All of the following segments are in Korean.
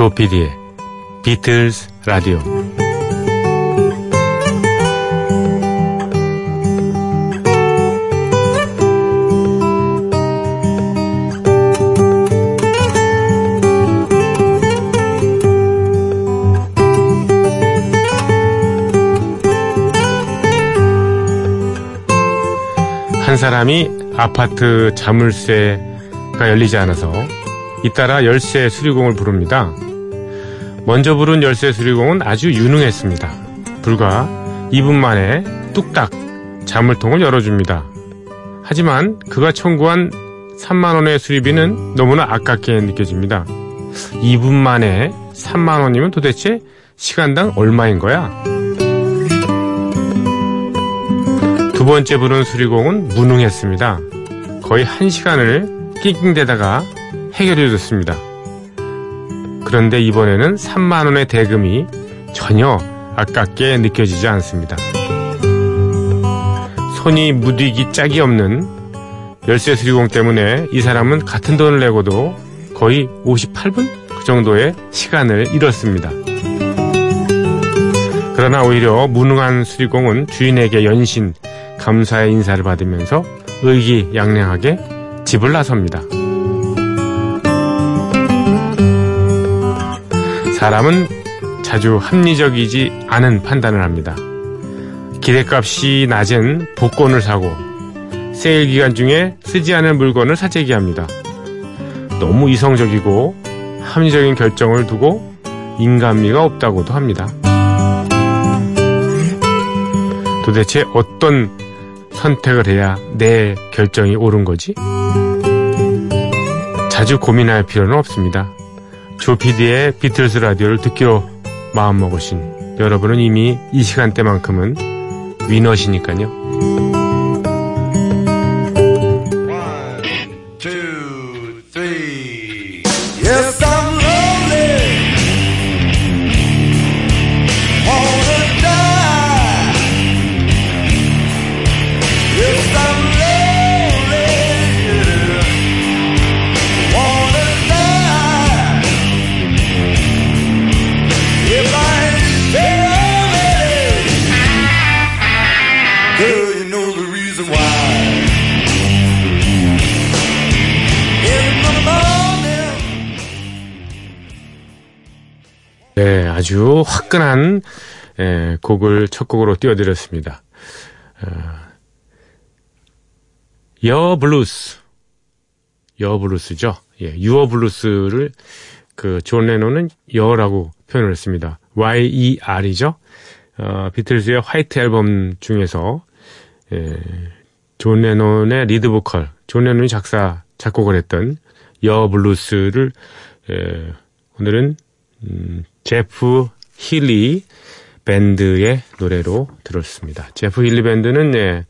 조피디의 비틀스 라디오 한 사람이 아파트 자물쇠가 열리지 않아서 잇따라 열쇠 수리공을 부릅니다. 먼저 부른 열쇠 수리공은 아주 유능했습니다. 불과 2분 만에 뚝딱 자물통을 열어줍니다. 하지만 그가 청구한 3만원의 수리비는 너무나 아깝게 느껴집니다. 2분 만에 3만원이면 도대체 시간당 얼마인 거야? 두 번째 부른 수리공은 무능했습니다. 거의 한 시간을 낑낑대다가 해결해줬습니다. 그런데 이번에는 3만원의 대금이 전혀 아깝게 느껴지지 않습니다. 손이 무디기 짝이 없는 열쇠 수리공 때문에 이 사람은 같은 돈을 내고도 거의 58분 그 정도의 시간을 잃었습니다. 그러나 오히려 무능한 수리공은 주인에게 연신 감사의 인사를 받으면서 의기양양하게 집을 나섭니다. 사람은 자주 합리적이지 않은 판단을 합니다. 기대값이 낮은 복권을 사고 세일 기간 중에 쓰지 않은 물건을 사재기 합니다. 너무 이성적이고 합리적인 결정을 두고 인간미가 없다고도 합니다. 도대체 어떤 선택을 해야 내 결정이 옳은 거지? 자주 고민할 필요는 없습니다. 조피디의 비틀스 라디오를 듣기로 마음먹으신 여러분은 이미 이 시간대만큼은 위너시니까요. 아주 화끈한 예, 곡을 첫 곡으로 띄워드렸습니다. 어, Yer Blues, Yer Blues죠. 예, Your Blues를 그 존 레논은 Yer라고 표현을 했습니다. Y-E-R이죠. 어, 비틀즈의 White Album 중에서 예, 존 레논의 리드 보컬, 존 레논이 작사 작곡을 했던 Yer Blues를 예, 오늘은 음, 제프 힐리 밴드의 노래로 들었습니다. 제프 힐리 밴드는 예,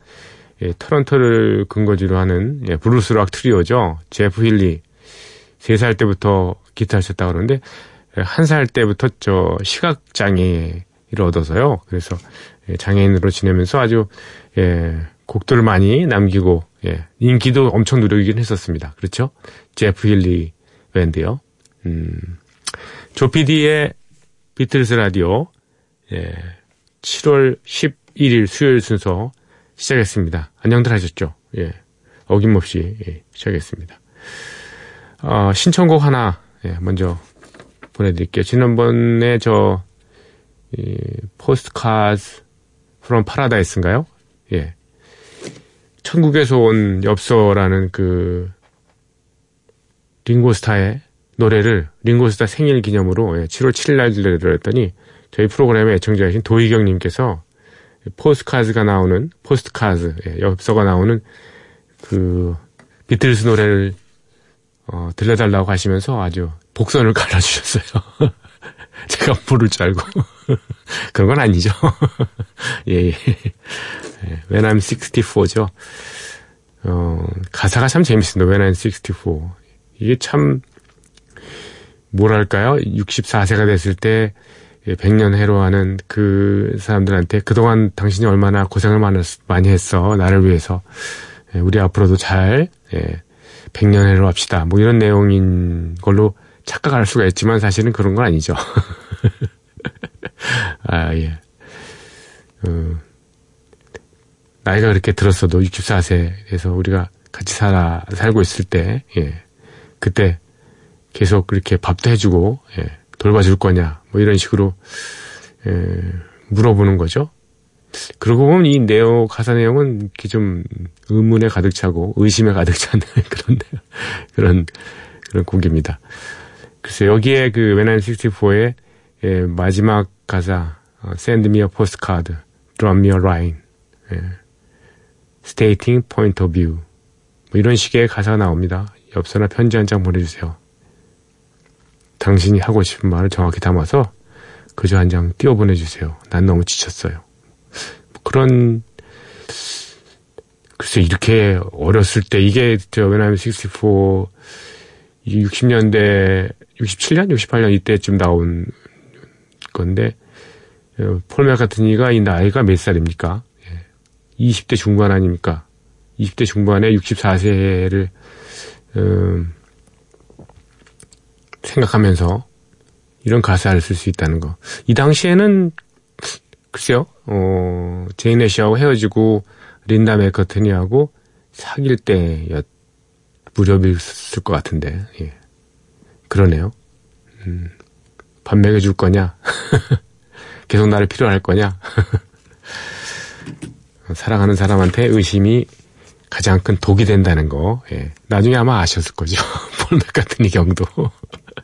예, 토론토를 근거지로 하는 예, 블루스 락 트리오죠. 제프 힐리 세살 때부터 기타를 쳤다 그러는데 예, 한살 때부터 저 시각 장애를 얻어서요. 그래서 예, 장애인으로 지내면서 아주 예, 곡들을 많이 남기고 예, 인기도 엄청 누리긴 했었습니다. 그렇죠? 제프 힐리 밴드요. 음, 조피디의 비틀스 라디오 예, 7월 11일 수요일 순서 시작했습니다. 안녕들 하셨죠? 예, 어김없이 예, 시작했습니다. 어, 신청곡 하나 예, 먼저 보내드릴게요. 지난번에 저 이, Postcards from Paradise인가요? 예. 천국에서 온 엽서라는 그 링고스타의 노래를 링고스타 생일 기념으로 예, 7월 7일 날 들려드렸더니 저희 프로그램의 애청자이신 도희경님께서 postcard가 나오는 postcard 예, 엽서가 나오는 그 비틀스 노래를 어, 들려달라고 하시면서 아주 복선을 깔아주셨어요. 제가 부를 줄 알고 그런 건 아니죠. 예, 예. 예, When I'm 64죠. 어, 가사가 참 재밌습니다. When I'm 64. 이게 참 뭐랄까요? 64세가 됐을 때 100년 해로하는 그 사람들한테 그동안 당신이 얼마나 고생을 많이 했어. 나를 위해서. 예, 우리 앞으로도 잘, 예, 100년 해로 합시다. 뭐 이런 내용인 걸로 착각할 수가 있지만 사실은 그런 건 아니죠. 아, 예. 어, 나이가 그렇게 들었어도 64세에서 우리가 같이 살아, 살고 있을 때, 예. 그때 계속 그렇게 밥도 해주고, 예. 돌봐줄 거냐, 뭐 이런 식으로, 예, 물어보는 거죠. 그러고 보면 이 내용, 가사 내용은 좀 의문에 가득 차고 의심에 가득 찬 그런, 그런, 그런 곡입니다. 글쎄, 여기에 그 When I'm 64의 예, 마지막 가사, 어, Send me a postcard, Drop me a line, 예, Stating point of view. 뭐 이런 식의 가사가 나옵니다. 엽서나 편지 한 장 보내주세요. 당신이 하고 싶은 말을 정확히 담아서 그저 한 장 띄워 보내주세요. 난 너무 지쳤어요. 그런 글쎄 이렇게 어렸을 때 이게 저 왜냐하면 64 60년대 67년 68년 이때쯤 나온 건데 어, 폴 맥카트니가 이 나이가 몇 살입니까? 20대 중반 아닙니까? 20대 중반에 64세를 음, 생각하면서 이런 가사를 쓸 수 있다는 거. 이 당시에는 글쎄요, 어, 제인 애쉬하고 헤어지고 린다 맥커트니하고 사귈 때였 무렵이었을 것 같은데, 예. 그러네요. 음, 밥 먹여줄 거냐? 계속 나를 필요할 거냐? 사랑하는 사람한테 의심이 가장 큰 독이 된다는 거, 예. 나중에 아마 아셨을 거죠. 폴 맥카트니 경도.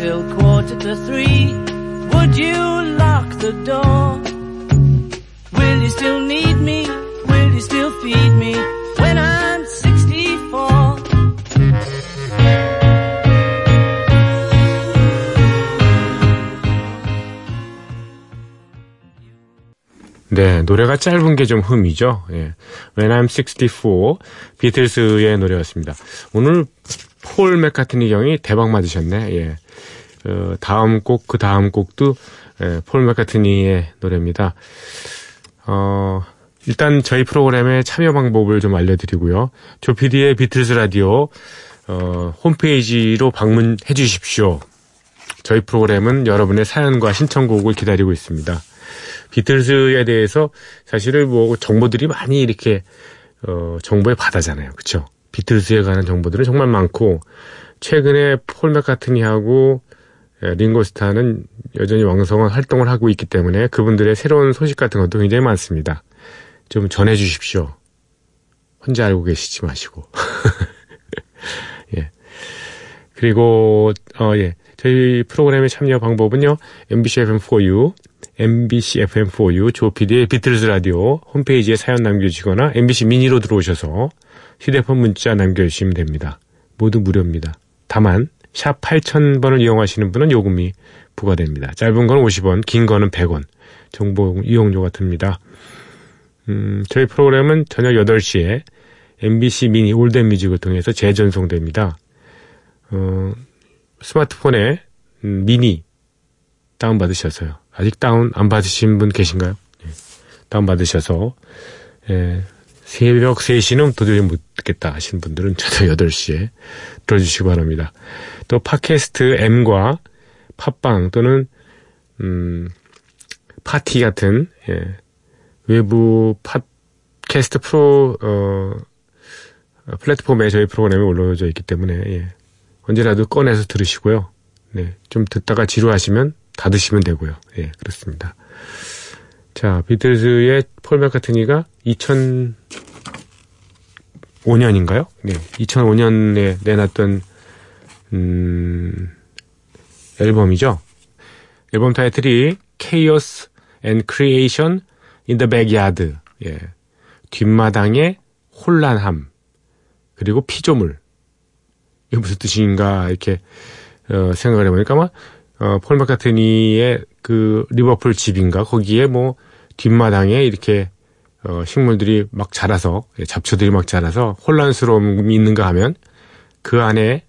till quarter to three, would you lock the door? Will you still need me? Will you still feed me when I'm 64? 네, 노래가 짧은 게 좀 흠이죠. 예. When I'm 64, 비틀스의 노래였습니다. 오늘 폴 맥카트니 경이 대박 맞으셨네. 예. 어, 다음 곡, 그 다음 곡도 예, 폴 맥카트니의 노래입니다. 어, 일단 저희 프로그램의 참여 방법을 좀 알려드리고요. 조피디의 비틀스 라디오 어, 홈페이지로 방문해 주십시오. 저희 프로그램은 여러분의 사연과 신청곡을 기다리고 있습니다. 비틀즈에 대해서 사실은 뭐 정보들이 많이 이렇게 어 정보의 바다잖아요. 그렇죠? 비틀즈에 관한 정보들은 정말 많고 최근에 폴 맥카트니하고 예, 링고스타는 여전히 왕성한 활동을 하고 있기 때문에 그분들의 새로운 소식 같은 것도 굉장히 많습니다. 좀 전해 주십시오. 혼자 알고 계시지 마시고. 예. 그리고 어 예. 저희 프로그램에 참여 방법은요. MBC FM4U MBC FM4U 조피디의 비틀즈 라디오 홈페이지에 사연 남겨주시거나 MBC 미니로 들어오셔서 휴대폰 문자 남겨주시면 됩니다. 모두 무료입니다. 다만 샵 8000번을 이용하시는 분은 요금이 부과됩니다. 짧은 건 50원, 긴 거는 100원. 정보 이용료가 듭니다. 음, 저희 프로그램은 저녁 8시에 MBC 미니 올댓뮤직을 통해서 재전송됩니다. 어, 스마트폰에 음, 미니 다운 받으셔서요. 아직 다운 안 받으신 분 계신가요? 예. 다운 받으셔서 예, 새벽 3시는 도저히 못 듣겠다 하시는 분들은 저녁 8시에 들어주시기 바랍니다. 또 팟캐스트 M과 팟빵 또는 음, 파티 같은 예, 외부 팟캐스트 프로 어, 플랫폼에 저희 프로그램이 올라져 있기 때문에 예, 언제라도 꺼내서 들으시고요. 네, 좀 듣다가 지루하시면 닫으시면 되고요. 예, 그렇습니다. 자, 비틀즈의 폴 맥카트니가 2005년인가요? 네, 2005년에 내놨던 음, 앨범이죠. 앨범 타이틀이 Chaos and Creation in the Backyard. 예. 뒷마당의 혼란함. 그리고 피조물. 이게 무슨 뜻인가, 이렇게, 어, 생각을 해보니까 아마 어, 폴 마카트니의 그 리버풀 집인가 거기에 뭐 뒷마당에 이렇게 어, 식물들이 막 자라서 예, 잡초들이 막 자라서 혼란스러움이 있는가 하면 그 안에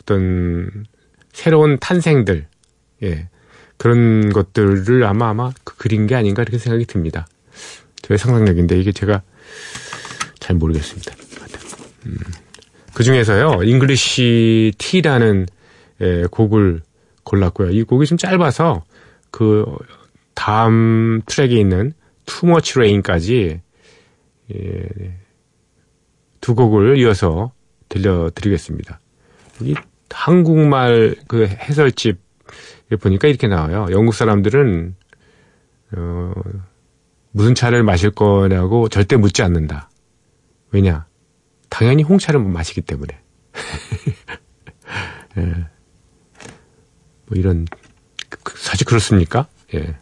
어떤 새로운 탄생들 예 그런 것들을 아마 아마 그 그린 게 아닌가 이렇게 생각이 듭니다. 저의 상상력인데 이게 제가 잘 모르겠습니다. 음. 그 중에서요 English Tea라는 예, 곡을 골랐고요. 이 곡이 좀 짧아서 그 다음 트랙에 있는 Much Rain까지 예, 두 곡을 이어서 들려드리겠습니다. 여기 한국말 그 해설집 보니까 이렇게 나와요. 영국 사람들은 어, 무슨 차를 마실 거냐고 절대 묻지 않는다. 왜냐? 당연히 홍차를 마시기 때문에. 예. 뭐 이런 그, 사실 그렇습니까? 예.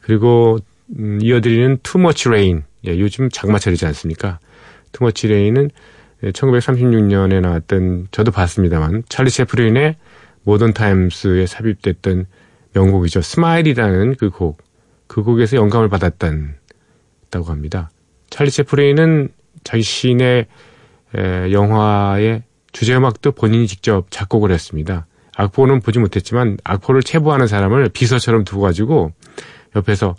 그리고 음, 이어드리는 Much Rain. 예, 요즘 장마철이지 않습니까? Much Rain은 1936년에 나왔던 저도 봤습니다만 찰리 채플린의 Modern Times에 삽입됐던 명곡이죠. Smile이라는 그 곡. 그 곡에서 영감을 받았다고 합니다. 찰리 채플린은 자신의 에, 영화의 주제음악도 본인이 직접 작곡을 했습니다. 악보는 보지 못했지만 악보를 채보하는 사람을 비서처럼 두고 가지고 옆에서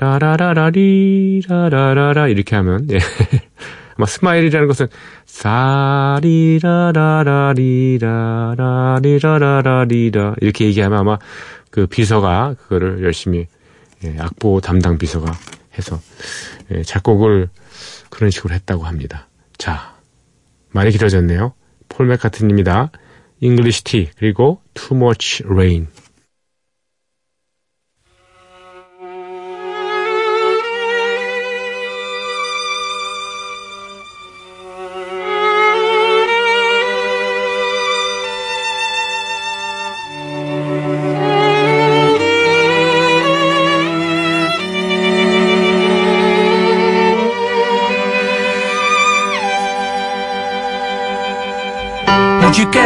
따라라라리 라라라라 이렇게 하면 예. 아마 Smile이라는 것은 사리라라라리라라리라라리라 이렇게 얘기하면 아마 그 비서가 그거를 열심히 예, 악보 담당 비서가 해서 예, 작곡을 그런 식으로 했다고 합니다. 자, 많이 길어졌네요. 폴 맥카트입니다. English Tea 그리고 Too Much Rain.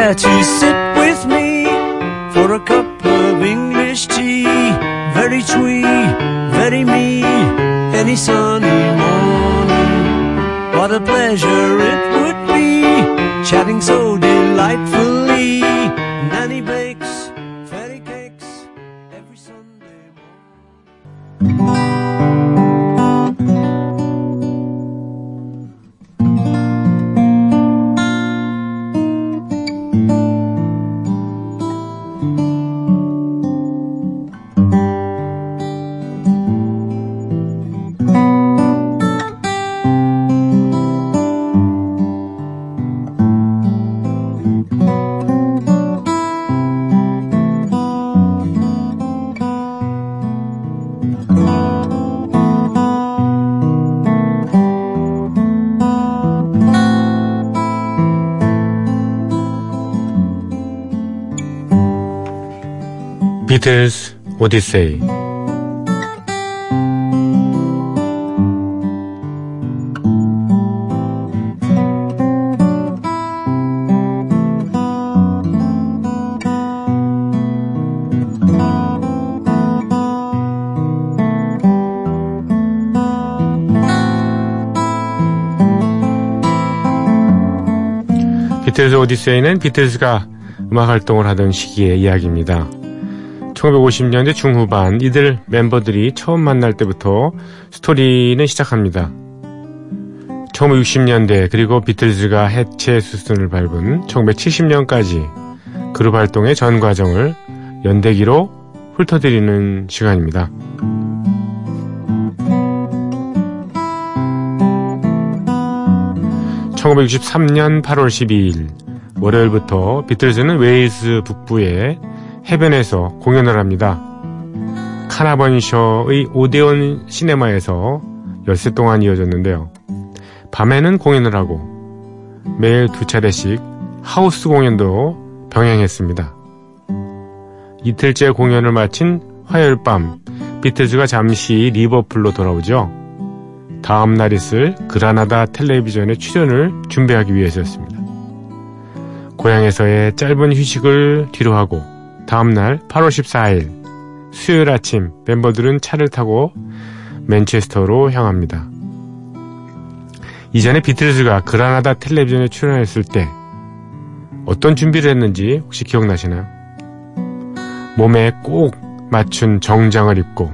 Would you sit with me for a cup of English tea? Very twee, very me, any sunny morning. What a pleasure it would be, chatting so delightfully. 비틀스 오디세이 비틀스 오디세이는 비틀스가 음악 활동을 하던 시기의 이야기입니다. 1950년대 중후반 이들 멤버들이 처음 만날 때부터 스토리는 시작합니다. 1960년대 그리고 비틀즈가 해체 수순을 밟은 1970년까지 그룹 활동의 전 과정을 연대기로 훑어드리는 시간입니다. 1963년 8월 12일 월요일부터 비틀즈는 웨일스 북부의 해변에서 공연을 합니다. 카나번셔의 오데온 시네마에서 열세 동안 이어졌는데요. 밤에는 공연을 하고 매일 두 차례씩 하우스 공연도 병행했습니다. 이틀째 공연을 마친 화요일 밤 비틀즈가 잠시 리버풀로 돌아오죠. 다음 날 있을 그라나다 텔레비전의 출연을 준비하기 위해서였습니다. 고향에서의 짧은 휴식을 뒤로하고 다음날 8월 14일 수요일 아침 멤버들은 차를 타고 맨체스터로 향합니다. 이전에 비틀즈가 그라나다 텔레비전에 출연했을 때 어떤 준비를 했는지 혹시 기억나시나요? 몸에 꼭 맞춘 정장을 입고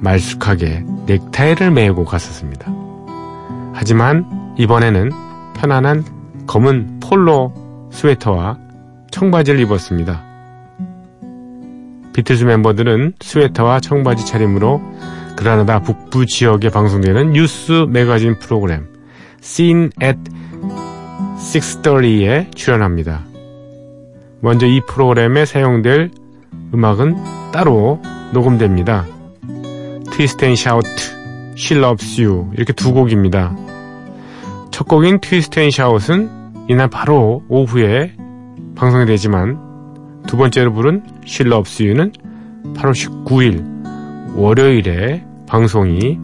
말쑥하게 넥타이를 메고 갔었습니다. 하지만 이번에는 편안한 검은 폴로 스웨터와 청바지를 입었습니다. 비틀즈 멤버들은 스웨터와 청바지 차림으로 그라나다 북부 지역에 방송되는 뉴스 매거진 프로그램 Scene at 630에 출연합니다. 먼저 이 프로그램에 사용될 음악은 따로 녹음됩니다. Twist and Shout, She Loves You 이렇게 두 곡입니다. 첫 곡인 Twist and Shout은 이날 바로 오후에 방송이 되지만 두 번째로 부른 You는 8월 19일 월요일에 방송이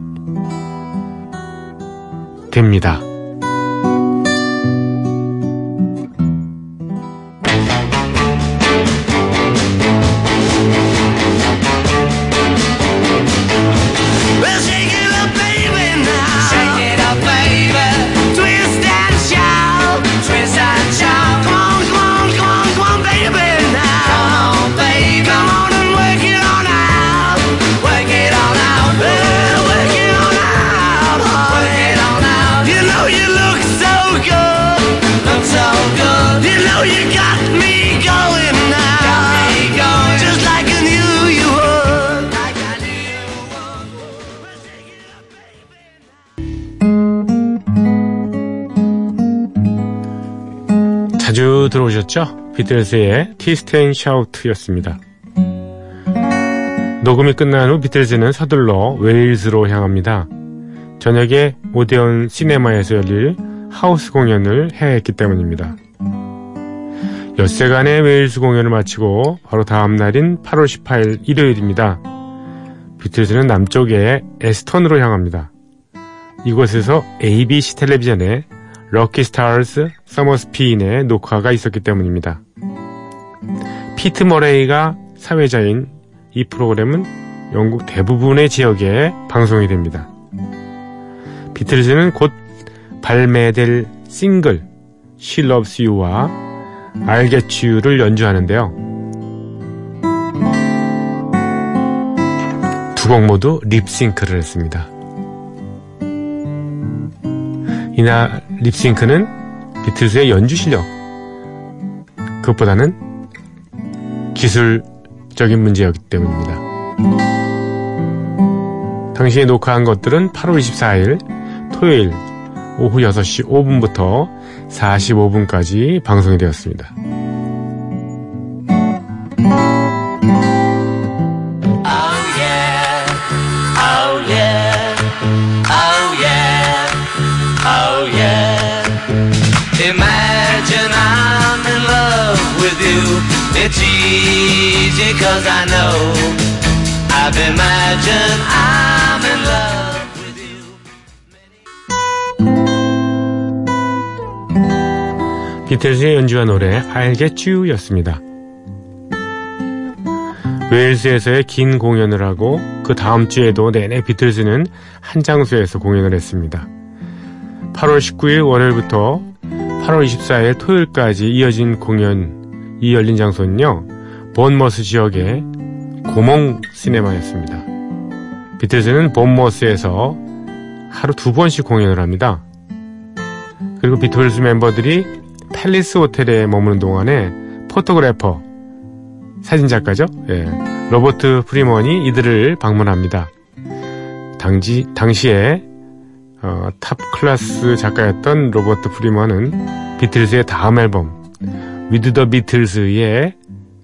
됩니다. 들어오셨죠? 비틀즈의 and Shout였습니다. 녹음이 끝난 후 비틀즈는 서둘러 웨일즈로 향합니다. 저녁에 오데온 시네마에서 열릴 하우스 공연을 해야 했기 때문입니다. 엿새간의 웨일즈 공연을 마치고 바로 다음 날인 8월 18일 일요일입니다. 비틀즈는 남쪽의 에스턴으로 향합니다. 이곳에서 ABC 텔레비전에 Lucky Stars Summer Spin의 녹화가 있었기 때문입니다. 피트 머레이가 사회자인 이 프로그램은 영국 대부분의 지역에 방송이 됩니다. 비틀즈는 곧 발매될 싱글 She Loves You와 I'll Get You를 연주하는데요. 두 곡 모두 립싱크를 했습니다. 이날 립싱크는 비틀즈의 연주 실력 그것보다는 기술적인 문제였기 때문입니다. 당시에 녹화한 것들은 8월 24일 토요일 오후 6시 5분부터 45분까지 방송이 되었습니다. It's easy cause I know. I've imagined I'm in love with you. 비틀즈의 연주한 노래 I'll Get You 였습니다. 웨일즈에서의 긴 공연을 하고 그 다음 주에도 내내 비틀즈는 한 장소에서 공연을 했습니다. 8월 19일 월요일부터 8월 24일 토요일까지 이어진 공연, 이 열린 장소는요, 본머스 지역의 고몽 시네마였습니다. 비틀즈는 본머스에서 하루 두 번씩 공연을 합니다. 그리고 비틀즈 멤버들이 팰리스 호텔에 머무는 동안에 photographer, 사진작가죠? 예. 로버트 프리먼이 이들을 방문합니다. 당시, 당시에 어, top class 작가였던 로버트 프리먼은 비틀즈의 다음 앨범 With the Beatles의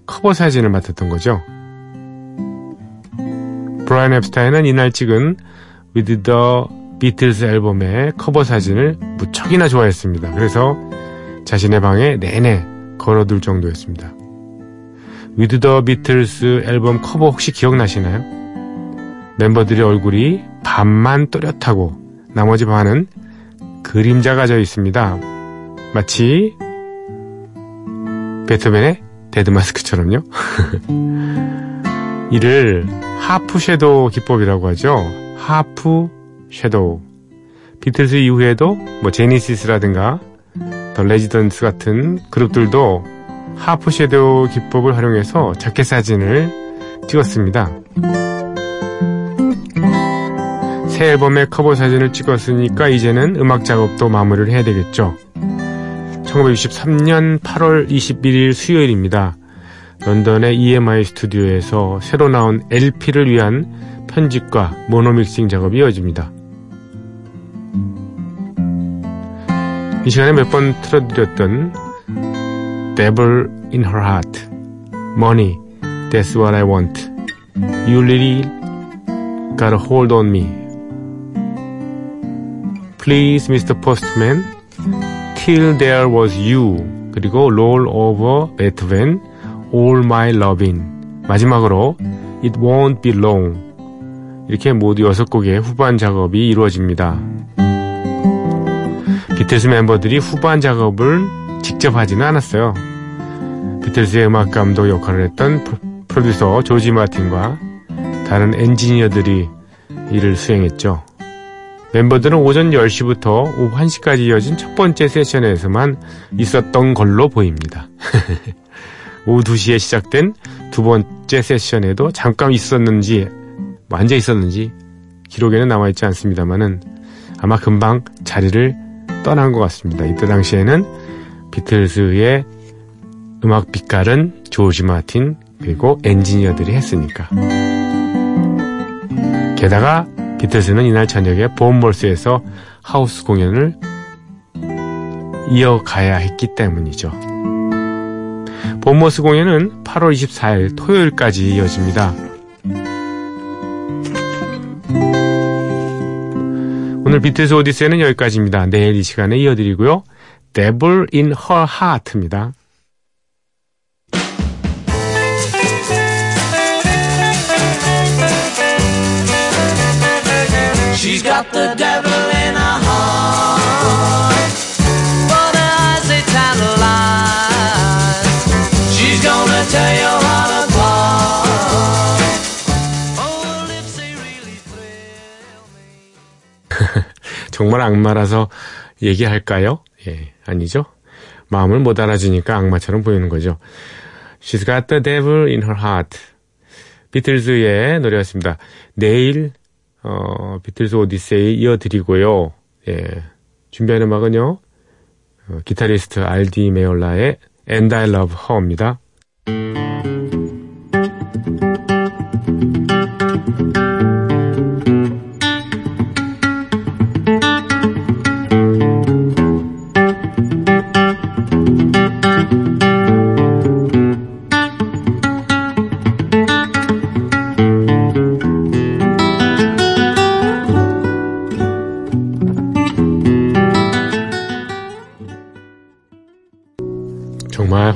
커버 사진을 맡았던 거죠. 브라이언 엡스타인은 이날 찍은 With the Beatles 앨범의 커버 사진을 무척이나 좋아했습니다. 그래서 자신의 방에 내내 걸어둘 정도였습니다. With the Beatles 앨범 커버 혹시 기억나시나요? 멤버들의 얼굴이 반만 또렷하고 나머지 반은 그림자가 져 있습니다. 마치 베토벤의 데드마스크처럼요. 이를 half shadow 기법이라고 하죠. half shadow. 비틀스 이후에도 뭐 제니시스라든가 더 레지던츠 같은 그룹들도 half shadow 기법을 활용해서 자켓 사진을 찍었습니다. 새 앨범의 커버 사진을 찍었으니까 이제는 음악 작업도 마무리를 해야 되겠죠. 1963년 8월 21일 수요일입니다. 런던의 EMI 스튜디오에서 새로 나온 LP를 위한 편집과 모노믹싱 작업이 이어집니다. 이 시간에 몇 번 틀어드렸던 Devil in her heart, Money, that's what I want. You really got a hold on me. Please, Mr. Postman, till there was you. 그리고 Roll over Beethoven, All My Loving. 마지막으로 It Won't Be Long. 이렇게 모두 여섯 곡의 후반 작업이 이루어집니다. 비틀스 멤버들이 후반 작업을 직접 하지는 않았어요. 비틀스의 음악 감독 역할을 했던 프로듀서 조지 마틴과 다른 엔지니어들이 이를 수행했죠. 멤버들은 오전 10시부터 오후 1시까지 이어진 첫 번째 세션에서만 있었던 걸로 보입니다. 오후 2시에 시작된 두 번째 세션에도 잠깐 있었는지, 뭐 앉아 있었는지 기록에는 남아있지 않습니다만은 아마 금방 자리를 떠난 것 같습니다. 이때 당시에는 비틀즈의 음악 빛깔은 조지 마틴 그리고 엔지니어들이 했으니까. 게다가 비틀즈는 이날 저녁에 보험몰스에서 하우스 공연을 이어가야 했기 때문이죠. 보험몰스 공연은 8월 24일 토요일까지 이어집니다. 오늘 비틀즈 오디세이는 여기까지입니다. 내일 이 시간에 이어드리고요. Devil in Her Heart입니다. She's got the devil in her heart. But her eyes, they tantalize. She's gonna tear your heart apart. Oh, her lips, they really thrill me. 정말 악마라서 얘기할까요? 예, 아니죠. 마음을 못 알아주니까 악마처럼 보이는 거죠. She's got the devil in her heart. 비틀즈의 노래였습니다. 내일 어, 비틀즈 오디세이 이어드리고요. 예, 준비한 음악은요. 어, 기타리스트 알디 메올라의 And I Love Her입니다.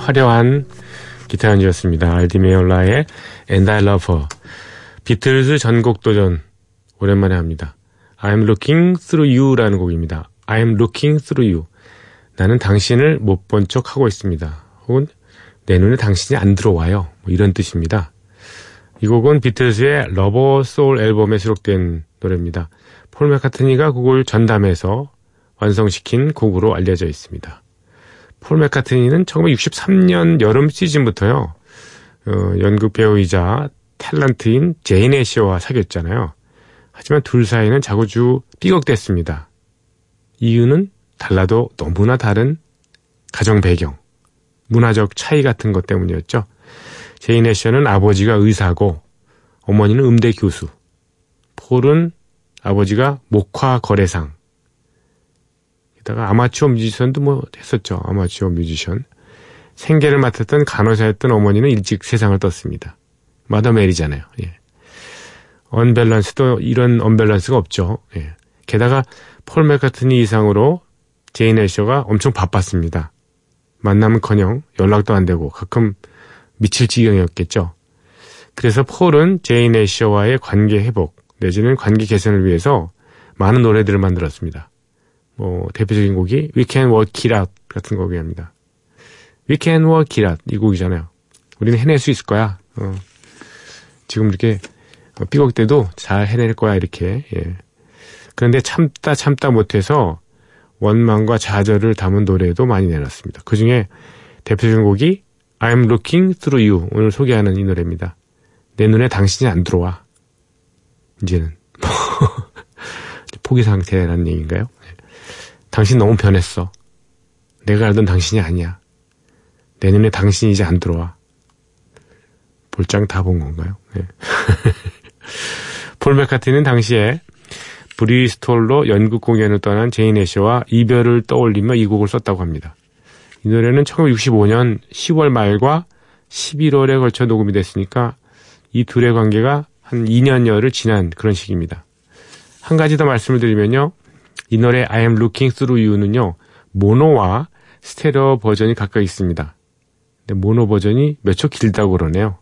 화려한 기타 연주였습니다. 알디 메올라의 And I Love Her. 비틀즈 전곡 도전 오랜만에 합니다. I'm looking through you라는 곡입니다. I'm looking through you. 나는 당신을 못 본 척 하고 있습니다. 혹은 내 눈에 당신이 안 들어와요. 뭐 이런 뜻입니다. 이 곡은 비틀즈의 Rubber Soul 앨범에 수록된 노래입니다. 폴 맥카트니가 곡을 전담해서 완성시킨 곡으로 알려져 있습니다. 폴 맥카트니는 1963년 여름 시즌부터요, 어, 연극 배우이자 탤런트 제인 애셔와 사귀었잖아요. 하지만 둘 사이는 자꾸 삐걱댔습니다. 이유는 달라도 너무나 다른 가정 배경, 문화적 차이 같은 것 때문이었죠. 제인 애셔는 아버지가 의사고 어머니는 음대 교수, 폴은 아버지가 목화 거래상, 게다가 아마추어 뮤지션도 뭐 했었죠. 아마추어 뮤지션. 생계를 맡았던 간호사였던 어머니는 일찍 세상을 떴습니다. Mother Mary잖아요. 예. 언밸런스도 이런 언밸런스가 없죠. 예. 게다가 폴 맥카트니 이상으로 제인 애셔가 엄청 바빴습니다. 만남은커녕 연락도 안 되고 가끔 미칠 지경이었겠죠. 그래서 폴은 제인 애셔와의 관계 회복 내지는 관계 개선을 위해서 많은 노래들을 만들었습니다. 뭐 대표적인 곡이 We Can Work It Out 같은 곡이랍니다. We can work it out. 이 곡이잖아요. 우리는 해낼 수 있을 거야. 어. 지금 이렇게 삐걱대도 잘 해낼 거야, 이렇게. 예. 그런데 참다 참다 못해서 원망과 좌절을 담은 노래도 많이 내놨습니다. 그 중에 대표적인 곡이 I'm looking through you. 오늘 소개하는 이 노래입니다. 내 눈에 당신이 안 들어와. 이제는. 포기 상태라는 얘기인가요? 네. 당신 너무 변했어. 내가 알던 당신이 아니야. 내 눈에 당신이 이제 안 들어와. 볼장 다 본 건가요? 네. 폴 맥카트니는 당시에 브리스톨로 연극 공연을 떠난 제인 애셔와 이별을 떠올리며 이 곡을 썼다고 합니다. 이 노래는 1965년 10월 말과 11월에 걸쳐 녹음이 됐으니까 이 둘의 관계가 한 2년여를 지난 그런 시기입니다. 한 가지 더 말씀을 드리면요. 이 노래 I am looking through you는요. 모노와 스테레오 버전이 각각 있습니다. 근데 모노 버전이 몇 초 길다고 그러네요.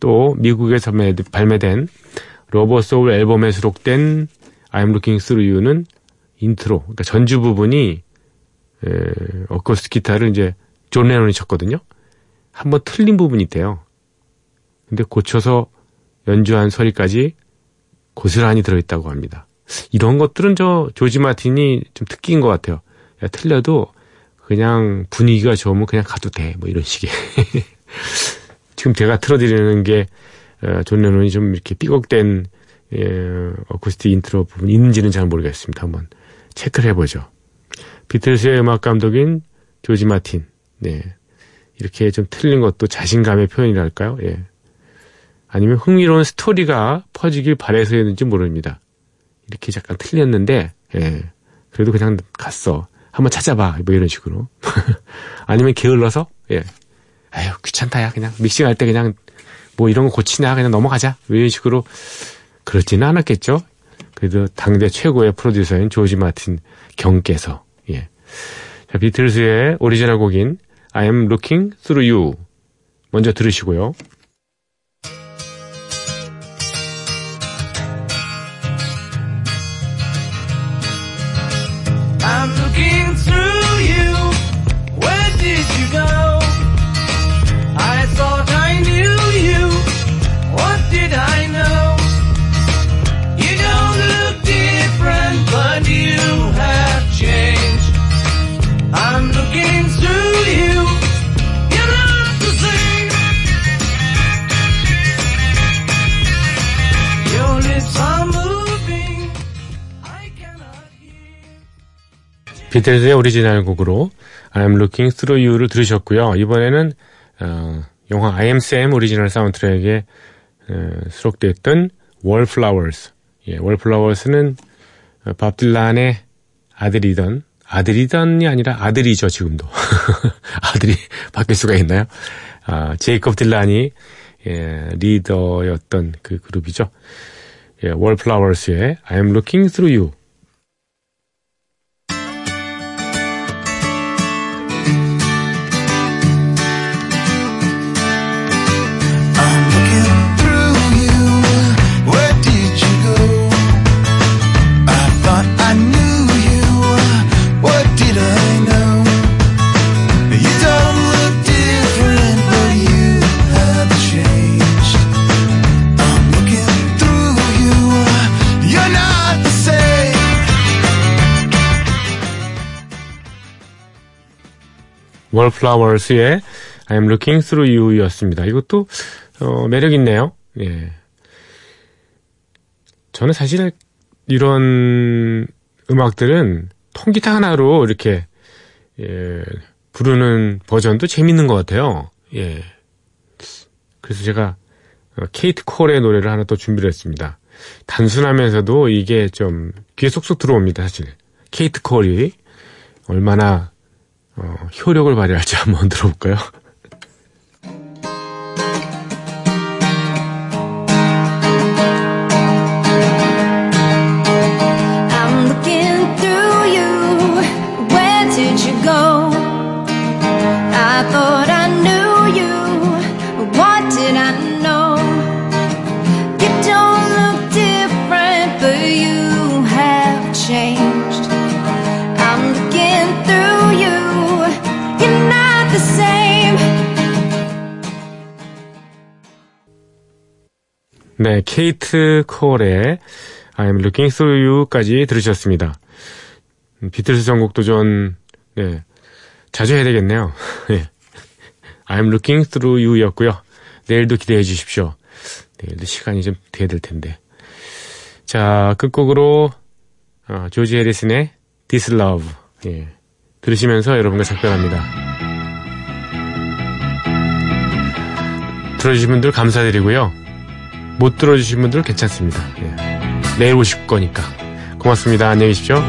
또 미국에서 발매된 Rubber Soul 앨범에 수록된 I'm looking through you는 인트로, 그러니까 전주 부분이 에, 어쿠스틱 기타를 이제 존 레논이 쳤거든요. 한번 틀린 부분이 있대요. 근데 고쳐서 연주한 소리까지 고스란히 들어있다고 합니다. 이런 것들은 저 조지 마틴이 좀 특기인 것 같아요. 야, 틀려도 그냥 분위기가 좋으면 그냥 가도 돼. 뭐 이런 식의. 지금 제가 틀어드리는 게 존, 어, 레논이 좀 이렇게 삐걱댄 예, 어쿠스틱 인트로 부분 있는지는 잘 모르겠습니다. 한번 체크를 해보죠. 비틀스의 음악 감독인 조지 마틴. 네. 이렇게 좀 틀린 것도 자신감의 표현이랄까요? 예. 아니면 흥미로운 스토리가 퍼지길 바래서였는지 모릅니다. 이렇게 잠깐 틀렸는데, 예. 그래도 그냥 갔어. 한번 찾아봐. 뭐 이런 식으로. 아니면 게을러서, 예. 아유, 귀찮다, 야. 그냥 믹싱할 때 그냥 뭐 이런 거 고치냐. 그냥 넘어가자. 뭐 이런 식으로. 그렇지는 않았겠죠. 그래도 당대 최고의 프로듀서인 조지 마틴 경께서, 예. 자, 비틀스의 오리지널 곡인 I am looking through you. 먼저 들으시고요. 비틀즈의 오리지널 곡으로 I'm Looking Through You를 들으셨고요. 이번에는 어, 영화 I Am Sam 오리지널 사운드트랙에 어, 수록됐던 Wallflowers. 예, Wallflowers는 어, 밥 딜란의 아들이던 아들이던이 아니라 아들이죠 지금도 아들이 바뀔 수가 있나요? 아, 제이콥 딜란이 예, 리더였던 그 그룹이죠. 예, Wallflowers의 I'm Looking Through You. 월플라워스의 I'm Looking Through You였습니다. 이것도 어, 매력 있네요. 예. 저는 사실 이런 음악들은 통기타 하나로 이렇게 예, 부르는 버전도 재밌는 것 같아요. 예. 그래서 제가 어, 케이트 콜의 노래를 하나 또 준비를 했습니다. 단순하면서도 이게 좀 귀에 쏙쏙 들어옵니다, 사실. 케이트 콜이 얼마나 어, 효력을 발휘할지 한번 들어볼까요? 네, 케이트 콜의 I'm Looking Through You까지 들으셨습니다. 음, 비틀스 전곡 도전, 네, 자주 해야 되겠네요. 네. I'm Looking Through You였고요. 내일도 기대해 주십시오. 내일도 시간이 좀 돼야 될 텐데. 자, 끝곡으로 어, 조지 해리슨의 This Love 예, 들으시면서 여러분과 작별합니다. 들어주신 분들 감사드리고요. 못 들어주신 분들 괜찮습니다. 예. 내일 오실 거니까. 고맙습니다. 안녕히 계십시오.